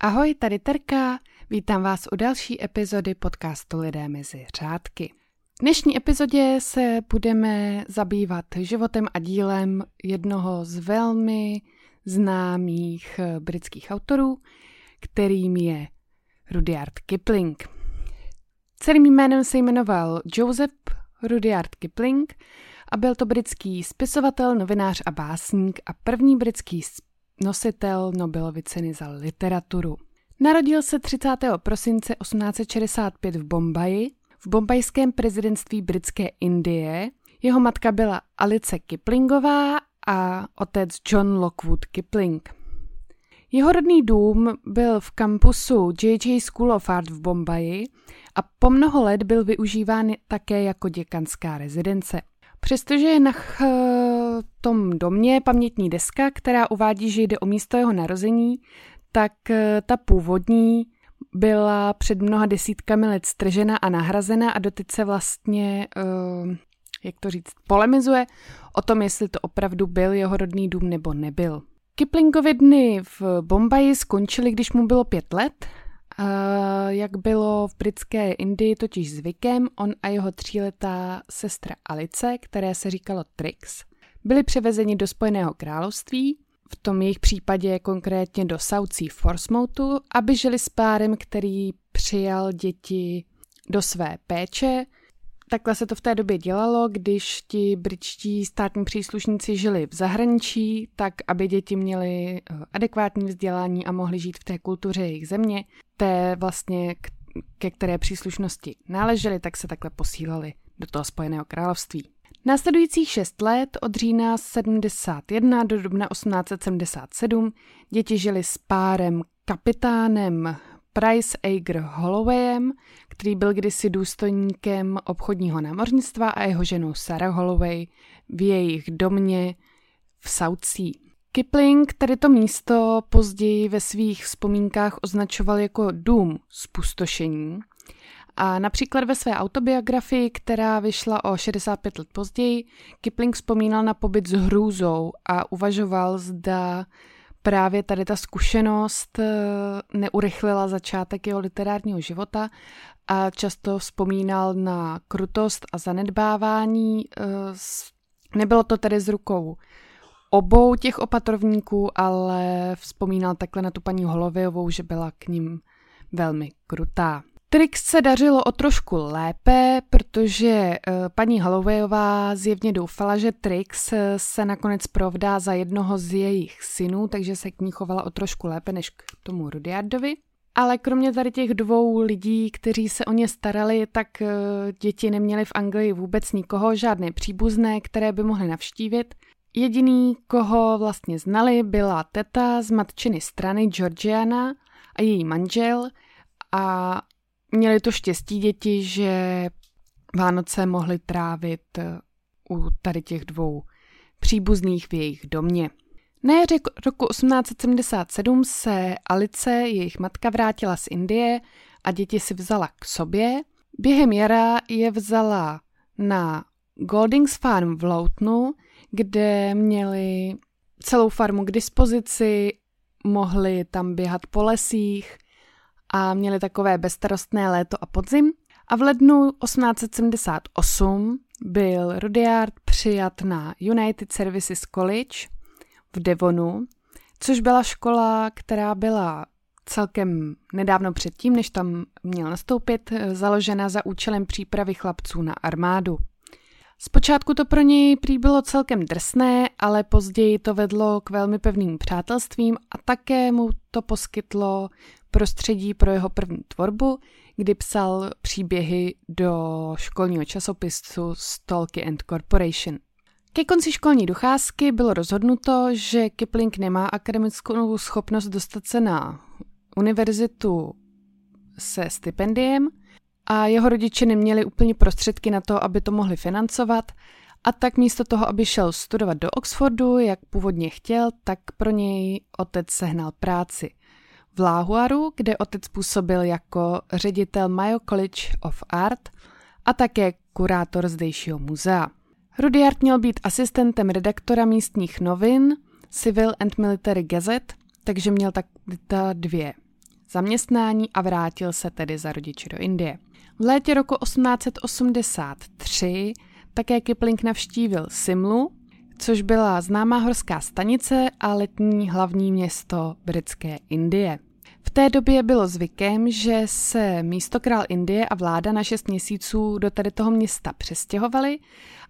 Ahoj, tady Terka, vítám vás u další epizody podcastu Lidé mezi řádky. V dnešní epizodě se budeme zabývat životem a dílem jednoho z velmi známých eh, britských autorů, kterým je Rudyard Kipling. Celým jménem se jmenoval Joseph Rudyard Kipling a byl to britský spisovatel, novinář a básník a první britský nositel Nobelovy ceny za literaturu. Narodil se 30. prosince 1865 v Bombaji, v bombajském prezidentství britské Indie. Jeho matka byla Alice Kiplingová a otec John Lockwood Kipling. Jeho rodný dům byl v kampusu JJ School of Art v Bombaji a po mnoho let byl využíván také jako děkanská rezidence. Přestože je na tom domě pamětní deska, která uvádí, že jde o místo jeho narození, tak eh, ta původní byla před mnoha desítkami let stržena a nahrazena a doteď se vlastně, uh, jak to říct, polemizuje o tom, jestli to opravdu byl jeho rodný dům nebo nebyl. Kiplingovy dny v Bombaji skončily, když mu bylo pět let. Uh, jak bylo v britské Indii totiž zvykem, on a jeho tříletá sestra Alice, které se říkalo Trix, byli převezeni do Spojeného království, v tom jejich případě konkrétně do South Sea Forsmouthu, aby žili s párem, který přijal děti do své péče. Takhle se to v té době dělalo, když ti britští státní příslušníci žili v zahraničí, tak aby děti měly eh, adekvátní vzdělání a mohly žít v té kultuře jejich země, té vlastně ke které příslušnosti náležely, tak se takhle posílali do toho Spojeného království. Následujících šest let od října 71 do dubna 1877 děti žili s párem kapitánem Price Ager Hollowayem, který byl kdysi důstojníkem obchodního námořnictva a jeho ženou Sarah Holloway v jejich domě v South Sea. Kipling tady to místo později ve svých vzpomínkách označoval jako dům spustošení a například ve své autobiografii, která vyšla o 65 let později, Kipling vzpomínal na pobyt s hrůzou a uvažoval, zda právě tady ta zkušenost eh, neurychlila začátek jeho literárního života a často vzpomínal na krutost a zanedbávání. Eh, nebylo to tedy z rukou obou těch opatrovníků, ale vzpomínal takhle na tu paní Holovejovou, že byla k ním velmi krutá. Trix se dařilo o trošku lépe, protože uh, paní Hollowayová zjevně doufala, že Trix eh, se nakonec provdá za jednoho z jejich synů, takže se k ní chovala o trošku lépe než k tomu Rudyardovi. Ale kromě tady těch dvou lidí, kteří se o ně starali, tak uh, děti neměly v Anglii vůbec nikoho, žádné příbuzné, které by mohly navštívit. Jediný, koho vlastně znali, byla teta z matčiny strany Georgiana a její manžel a měli to štěstí děti, že Vánoce mohli trávit eh, u tady těch dvou příbuzných v jejich domě. Na jaře roku 1877 se Alice, jejich matka, vrátila z Indie a děti si vzala k sobě. Během jara je vzala na Goldings Farm v Loutnu, kde měli celou farmu k dispozici, mohli tam běhat po lesích, a měli takové bezstarostné léto a podzim. A v lednu 1878 byl Rudyard přijat na United Services College v Devonu, což byla škola, která byla celkem nedávno předtím, než tam měl nastoupit, založena za účelem přípravy chlapců na armádu. Zpočátku to pro něj prý bylo celkem drsné, ale později to vedlo k velmi pevným přátelstvím a také mu to poskytlo prostředí pro jeho první tvorbu, kdy psal příběhy do školního časopisu Stalky and Corporation. Ke konci školní docházky bylo rozhodnuto, že Kipling nemá akademickou schopnost dostat se na univerzitu se stipendiem a jeho rodiče neměli úplně prostředky na to, aby to mohli financovat a tak místo toho, aby šel studovat do Oxfordu, jak původně chtěl, tak pro něj otec sehnal práci v Láhuaru, kde otec působil jako ředitel Mayo College of Art a také kurátor zdejšího muzea. Rudyard měl být asistentem redaktora místních novin Civil and Military Gazette, takže měl tak ta dvě zaměstnání a vrátil se tedy za rodiči do Indie. V létě roku 1883 také Kipling navštívil Simlu, což byla známá horská stanice a letní hlavní město britské Indie. Té době bylo zvykem, že se místokrál Indie a vláda na šest měsíců do tady toho města přestěhovali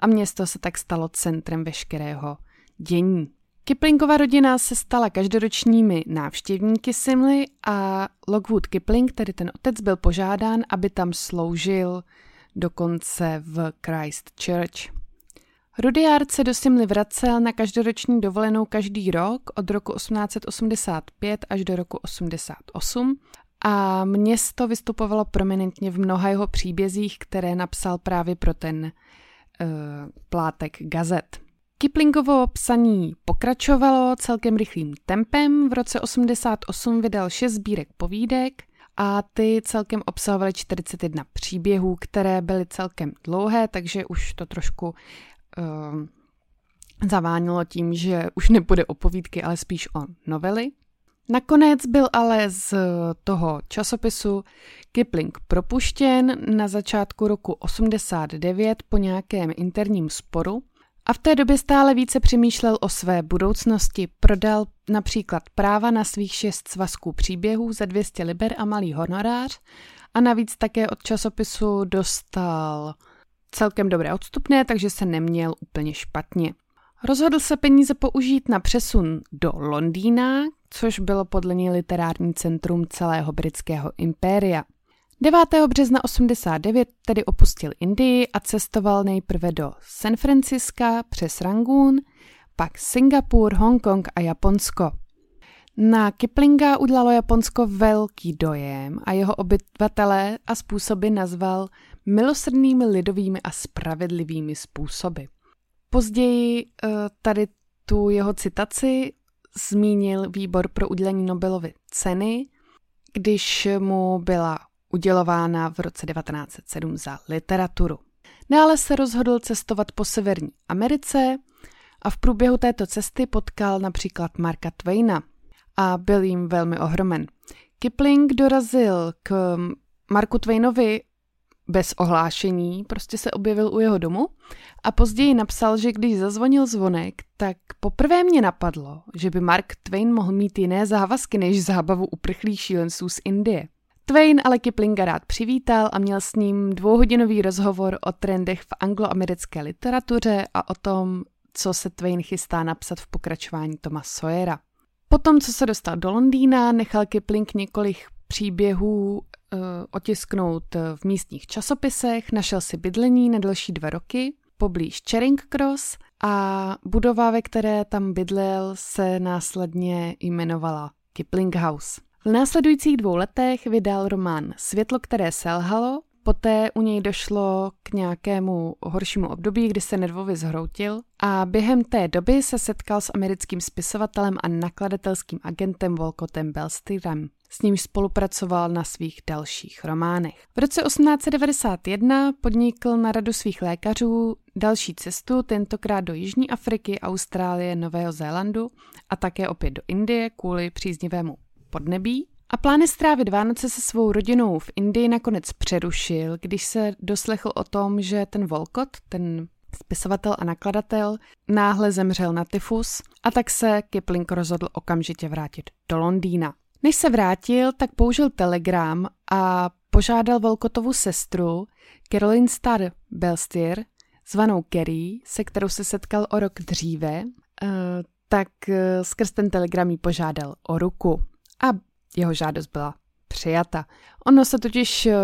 a město se tak stalo centrem veškerého dění. Kiplingova rodina se stala každoročními návštěvníky Simly a Lockwood Kipling, tedy ten otec, byl požádán, aby tam sloužil dokonce v Christchurch. Rudyard se do Simly vracel na každoroční dovolenou každý rok od roku 1885 až do roku 88 a město vystupovalo prominentně v mnoha jeho příbězích, které napsal právě pro ten uh, plátek gazet. Kiplingovo psaní pokračovalo celkem rychlým tempem. V roce 88 vydal šest sbírek povídek a ty celkem obsahovaly 41 příběhů, které byly celkem dlouhé, takže už to trošku zavánilo tím, že už nebude o povídky, ale spíš o novely. Nakonec byl ale z toho časopisu Kipling propuštěn na začátku roku 89 po nějakém interním sporu a v té době stále více přemýšlel o své budoucnosti. Prodal například práva na svých šest svazků příběhů za 200 liber a malý honorář a navíc také od časopisu dostal celkem dobré odstupné, takže se neměl úplně špatně. Rozhodl se peníze použít na přesun do Londýna, což bylo podle něj literární centrum celého britského impéria. 9. března 89 tedy opustil Indii a cestoval nejprve do San Franciska přes Rangoon, pak Singapur, Hongkong a Japonsko. Na Kiplinga udělalo Japonsko velký dojem a jeho obyvatelé a způsoby nazval milosrdnými lidovými a spravedlivými způsoby. Později eh, tady tu jeho citaci zmínil výbor pro udělení Nobelovy ceny, když mu byla udělována v roce 1907 za literaturu. Dále se rozhodl cestovat po Severní Americe a v průběhu této cesty potkal například Marka Twaina a byl jim velmi ohromen. Kipling dorazil k Marku Twainovi bez ohlášení, prostě se objevil u jeho domu a později napsal, že když zazvonil zvonek, tak poprvé mě napadlo, že by Mark Twain mohl mít jiné závazky než zábavu uprchlých šílenců z Indie. Twain ale Kiplinga rád přivítal a měl s ním dvouhodinový rozhovor o trendech v angloamerické literatuře a o tom, co se Twain chystá napsat v pokračování Toma Sawyera. Potom, co se dostal do Londýna, nechal Kipling několik příběhů uh, otisknout v místních časopisech, našel si bydlení na další dva roky poblíž Charing Cross a budova, ve které tam bydlel, se následně jmenovala Kipling House. V následujících dvou letech vydal román Světlo, které selhalo, poté u něj došlo k nějakému horšímu období, kdy se nervově zhroutil a během té doby se setkal s americkým spisovatelem a nakladatelským agentem Volkotem Bellstyrem. S nímž spolupracoval na svých dalších románech. V roce 1891 podnikl na radu svých lékařů další cestu, tentokrát do Jižní Afriky, Austrálie, Nového Zélandu a také opět do Indie kvůli příznivému podnebí a plány strávit Vánoce se svou rodinou v Indii nakonec přerušil, když se doslechl o tom, že ten Volkot, ten spisovatel a nakladatel, náhle zemřel na tyfus a tak se Kipling rozhodl okamžitě vrátit do Londýna. Než se vrátil, tak použil telegram a požádal Volkotovu sestru Caroline Starr Belstier, zvanou Kerry, se kterou se setkal o rok dříve, eh, tak eh, skrz ten telegram jí požádal o ruku a jeho žádost byla přijata. Ono se totiž eh,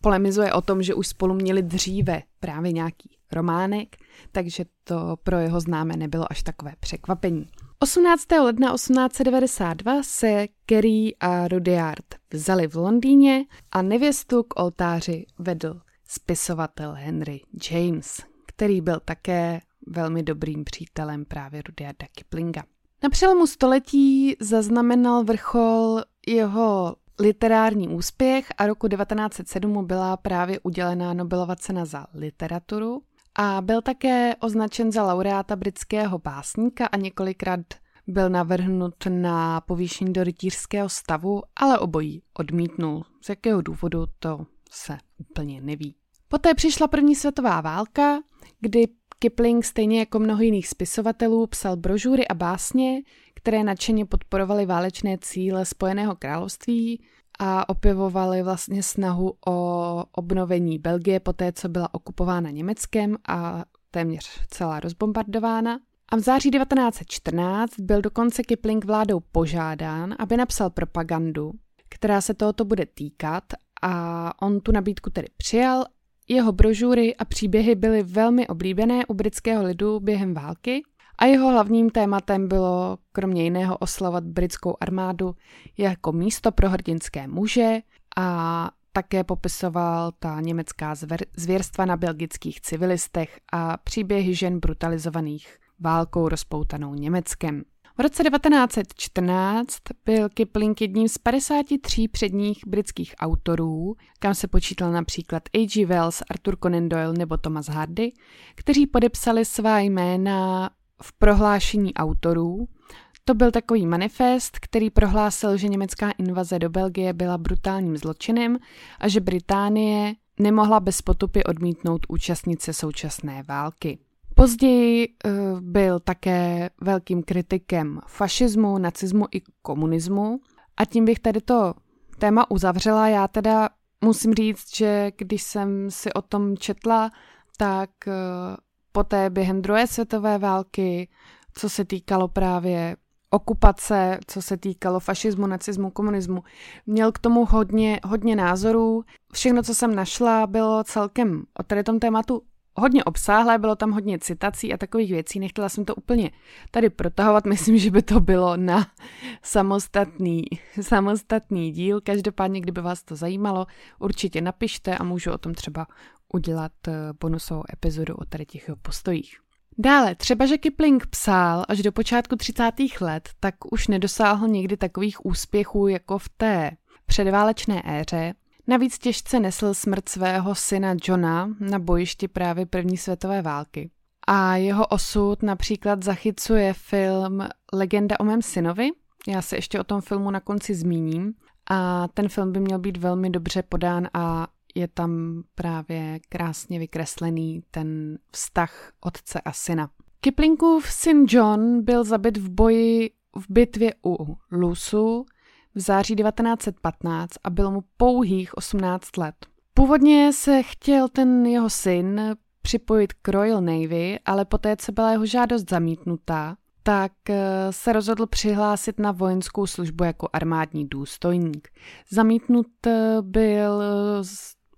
polemizuje o tom, že už spolu měli dříve právě nějaký románek, takže to pro jeho známé nebylo až takové překvapení. 18. ledna 1892 se Kerry a Rudyard vzali v Londýně a nevěstu k oltáři vedl spisovatel Henry James, který byl také velmi dobrým přítelem právě Rudyarda Kiplinga. Na přelomu století zaznamenal vrchol jeho literární úspěch a roku 1907 mu byla právě udělená Nobelova cena za literaturu a byl také označen za laureáta britského básníka a několikrát byl navrhnut na povýšení do rytířského stavu, ale obojí odmítnul. Z jakého důvodu to se úplně neví. Poté přišla první světová válka, kdy Kipling stejně jako mnoho jiných spisovatelů psal brožury a básně, které nadšeně podporovaly válečné cíle Spojeného království a opěvovaly vlastně snahu o obnovení Belgie po té, co byla okupována Německem a téměř celá rozbombardována. A v září 1914 byl dokonce Kipling vládou požádán, aby napsal propagandu, která se tohoto bude týkat a on tu nabídku tedy přijal. Jeho brožury a příběhy byly velmi oblíbené u britského lidu během války a jeho hlavním tématem bylo kromě jiného oslavovat britskou armádu jako místo pro hrdinské muže a také popisoval ta německá zvěrstva na belgických civilistech a příběhy žen brutalizovaných válkou rozpoutanou Německem. V roce 1914 byl Kipling jedním z 53 předních britských autorů, kam se počítal například A.G. Wells, Arthur Conan Doyle nebo Thomas Hardy, kteří podepsali svá jména v prohlášení autorů. To byl takový manifest, který prohlásil, že německá invaze do Belgie byla brutálním zločinem a že Británie nemohla bez potupy odmítnout účastnice současné války. Později uh, byl také velkým kritikem fašismu, nacismu i komunismu a tím bych tady to téma uzavřela. Já teda musím říct, že když jsem si o tom četla, tak uh, poté během druhé světové války, co se týkalo právě okupace, co se týkalo fašismu, nacismu, komunismu. Měl k tomu hodně, hodně názorů. Všechno, co jsem našla, bylo celkem o tady tom tématu hodně obsáhlé, bylo tam hodně citací a takových věcí. Nechtěla jsem to úplně tady protahovat, myslím, že by to bylo na samostatný, samostatný díl. Každopádně, kdyby vás to zajímalo, určitě napište a můžu o tom třeba udělat eh, bonusovou epizodu o tady těch postojích. Dále, třeba že Kipling psal až do počátku 30. let, tak už nedosáhl někdy takových úspěchů jako v té předválečné éře, Navíc těžce nesl smrt svého syna Johna na bojišti právě první světové války. A jeho osud například zachycuje film Legenda o mém synovi. Já se ještě o tom filmu na konci zmíním. A ten film by měl být velmi dobře podán a je tam právě krásně vykreslený ten vztah otce a syna. Kiplingův syn John byl zabit v boji v bitvě u Lusu v září 1915 a bylo mu pouhých 18 let. Původně se chtěl ten jeho syn připojit k Royal Navy, ale poté, co byla jeho žádost zamítnutá, tak eh, se rozhodl přihlásit na vojenskou službu jako armádní důstojník. Zamítnut eh, byl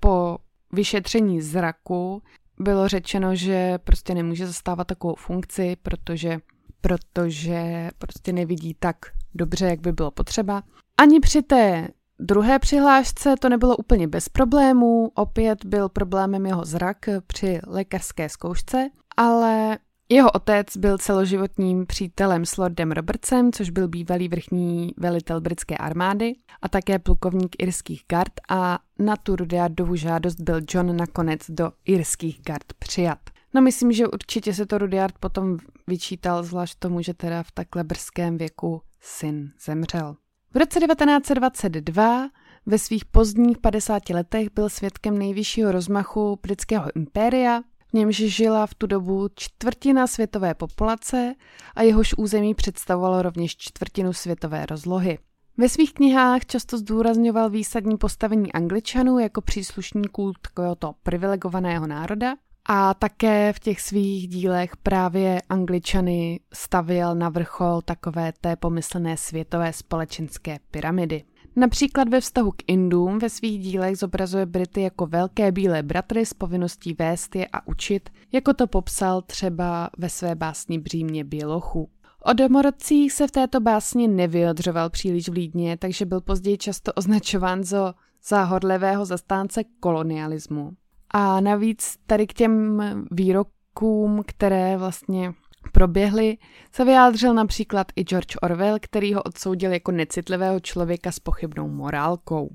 po vyšetření zraku, bylo řečeno, že prostě nemůže zastávat takovou funkci, protože, protože prostě nevidí tak dobře, jak by bylo potřeba. Ani při té druhé přihlášce to nebylo úplně bez problémů, opět byl problémem jeho zrak při lékařské zkoušce, ale jeho otec byl celoživotním přítelem s Lordem Robertsem, což byl bývalý vrchní velitel britské armády a také plukovník irských gard a na tu Rudyardovu žádost byl John nakonec do irských gard přijat. No myslím, že určitě se to Rudyard potom vyčítal, zvlášť tomu, že teda v takhle brzkém věku syn zemřel. V roce 1922 ve svých pozdních 50 letech byl svědkem nejvyššího rozmachu britského impéria, v němž žila v tu dobu čtvrtina světové populace a jehož území představovalo rovněž čtvrtinu světové rozlohy. Ve svých knihách často zdůrazňoval výsadní postavení angličanů jako příslušníků takovéhoto privilegovaného národa a také v těch svých dílech právě Angličany stavěl na vrchol takové té pomyslné světové společenské pyramidy. Například ve vztahu k Indům ve svých dílech zobrazuje Brity jako velké bílé bratry s povinností vést je a učit, jako to popsal třeba ve své básni Břímě bělochů. O domorodcích se v této básni nevyjadřoval příliš vlídně, takže byl později často označován za záhodlivého zastánce kolonialismu. A navíc tady k těm výrokům, které vlastně proběhly, se vyjádřil například i George Orwell, který ho odsoudil jako necitlivého člověka s pochybnou morálkou.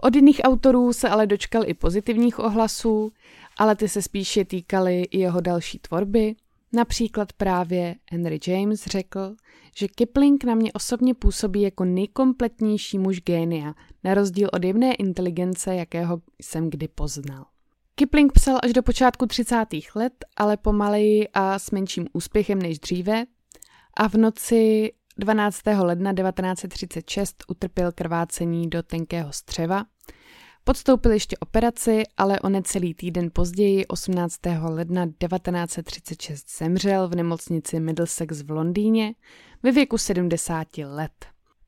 Od jiných autorů se ale dočkal i pozitivních ohlasů, ale ty se spíše týkaly i jeho další tvorby. Například právě Henry James řekl, že Kipling na mě osobně působí jako nejkompletnější muž génia, na rozdíl od jemné inteligence, jakého jsem kdy poznal. Kipling psal až do počátku 30. let, ale pomaleji a s menším úspěchem než dříve a v noci 12. ledna 1936 utrpěl krvácení do tenkého střeva. Podstoupil ještě operaci, ale o necelý týden později, 18. ledna 1936, zemřel v nemocnici Middlesex v Londýně ve věku 70 let.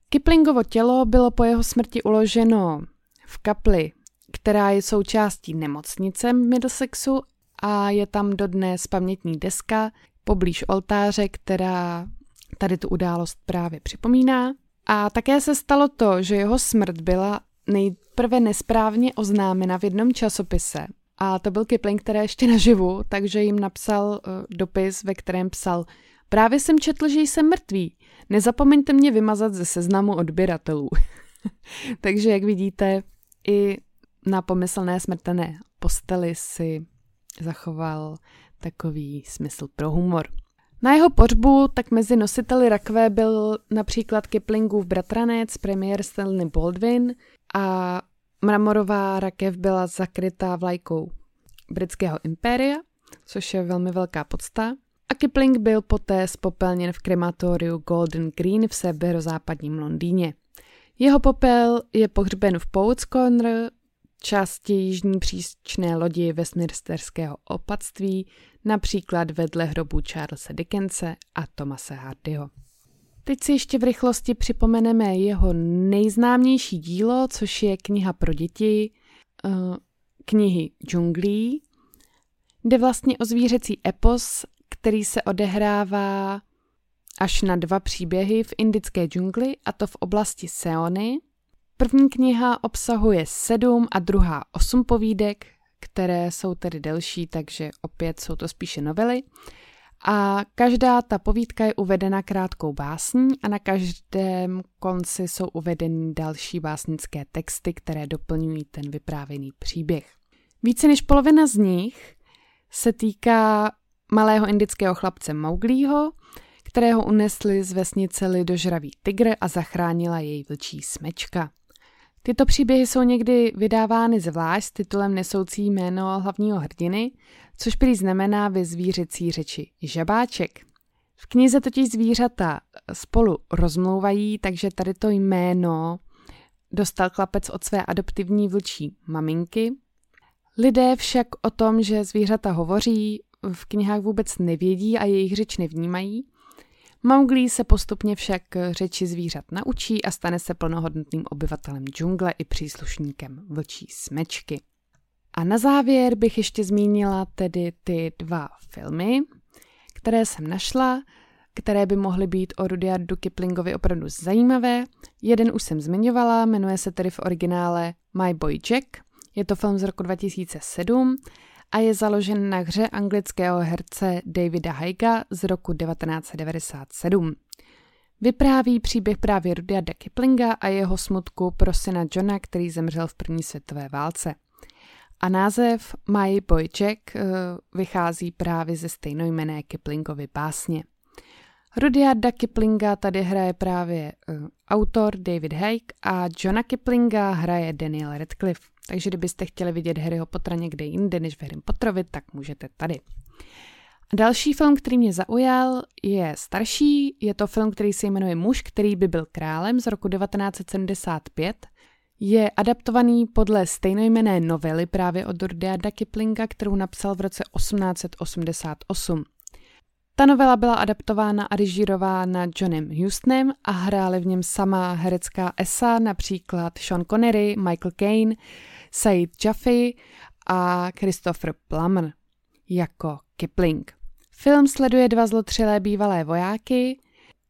Kiplingovo tělo bylo po jeho smrti uloženo v kapli, která je součástí nemocnice Middlesexu a je tam dodnes pamětní deska poblíž oltáře, která tady tu událost právě připomíná. A také se stalo to, že jeho smrt byla nejprve nesprávně oznámena v jednom časopise. A to byl Kipling, který ještě naživu, takže jim napsal uh, dopis, ve kterém psal Právě jsem četl, že jsem mrtvý. Nezapomeňte mě vymazat ze seznamu odběratelů. takže jak vidíte, i na pomyslné smrtené posteli si zachoval takový smysl pro humor. Na jeho pohřbu tak mezi nositeli rakve byl například Kiplingův bratranec, premiér Stanley Baldwin a mramorová rakev byla zakrytá vlajkou britského impéria, což je velmi velká podsta. A Kipling byl poté spopelněn v krematoriu Golden Green v severozápadním Londýně. Jeho popel je pohřben v Poets Corner části jižní příčné lodi Westminsterského opatství, například vedle hrobu Charlesa Dickense a Thomase Hardyho. Teď si ještě v rychlosti připomeneme jeho nejznámější dílo, což je kniha pro děti, eh, knihy džunglí, jde vlastně o zvířecí epos, který se odehrává až na dva příběhy v indické džungli, a to v oblasti Seony, První kniha obsahuje sedm a druhá osm povídek, které jsou tedy delší, takže opět jsou to spíše novely. A každá ta povídka je uvedena krátkou básní a na každém konci jsou uvedeny další básnické texty, které doplňují ten vyprávěný příběh. Více než polovina z nich se týká malého indického chlapce Mauglího, kterého unesli z vesnice lidožravý tygr a zachránila jej vlčí smečka. Tyto příběhy jsou někdy vydávány zvlášť s titulem nesoucí jméno hlavního hrdiny, což prý znamená ve zvířecí řeči žabáček. V knize totiž zvířata spolu rozmlouvají, takže tady to jméno dostal chlapec od své adoptivní vlčí maminky. Lidé však o tom, že zvířata hovoří, v knihách vůbec nevědí a jejich řeč nevnímají, Mowgli se postupně však řeči zvířat naučí a stane se plnohodnotným obyvatelem džungle i příslušníkem vlčí smečky. A na závěr bych ještě zmínila tedy ty dva filmy, které jsem našla, které by mohly být o Rudyardu Kiplingovi opravdu zajímavé. Jeden už jsem zmiňovala, jmenuje se tedy v originále My Boy Jack. Je to film z roku 2007 a je založen na hře anglického herce Davida Haiga z roku 1997. Vypráví příběh právě Rudyarda Kiplinga a jeho smutku pro syna Johna, který zemřel v první světové válce. A název My Boy Jack uh, vychází právě ze stejnojmené Kiplingovy básně. Rudyarda Kiplinga tady hraje právě uh, autor David Haig a Johna Kiplinga hraje Daniel Radcliffe. Takže kdybyste chtěli vidět Harryho Pottera někde jinde než v Harry Potterovi, tak můžete tady. Další film, který mě zaujal, je starší. Je to film, který se jmenuje Muž, který by byl králem z roku 1975. Je adaptovaný podle stejnojmené novely právě od Rudyarda Kiplinga, kterou napsal v roce 1888. Ta novela byla adaptována a režírována Johnem Houstonem a hráli v něm sama herecká esa, například Sean Connery, Michael Caine, Said Jaffe a Christopher Plummer jako Kipling. Film sleduje dva zlotřilé bývalé vojáky,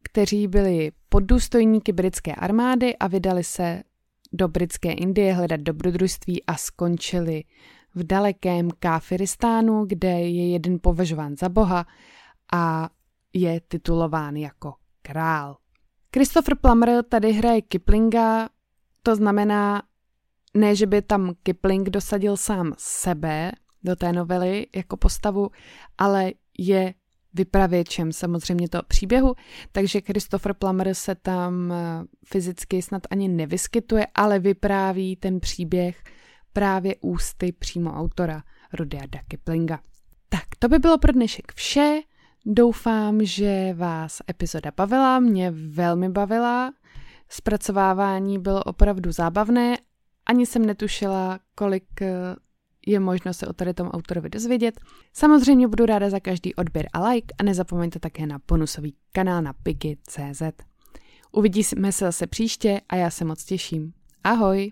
kteří byli poddůstojníky britské armády a vydali se do britské Indie hledat dobrodružství a skončili v dalekém Káfiristánu, kde je jeden považován za boha a je titulován jako král. Christopher Plummer tady hraje Kiplinga, to znamená, ne, že by tam Kipling dosadil sám sebe do té novely jako postavu, ale je vypravěčem samozřejmě toho příběhu, takže Christopher Plummer se tam eh, fyzicky snad ani nevyskytuje, ale vypráví ten příběh právě ústy přímo autora Rudyarda Kiplinga. Tak, to by bylo pro dnešek vše. Doufám, že vás epizoda bavila, mě velmi bavila. Zpracovávání bylo opravdu zábavné, ani jsem netušila, kolik eh, je možno se o tady tom autorovi dozvědět. Samozřejmě budu ráda za každý odběr a like a nezapomeňte také na bonusový kanál na pigi.cz. Uvidíme se zase příště a já se moc těším. Ahoj!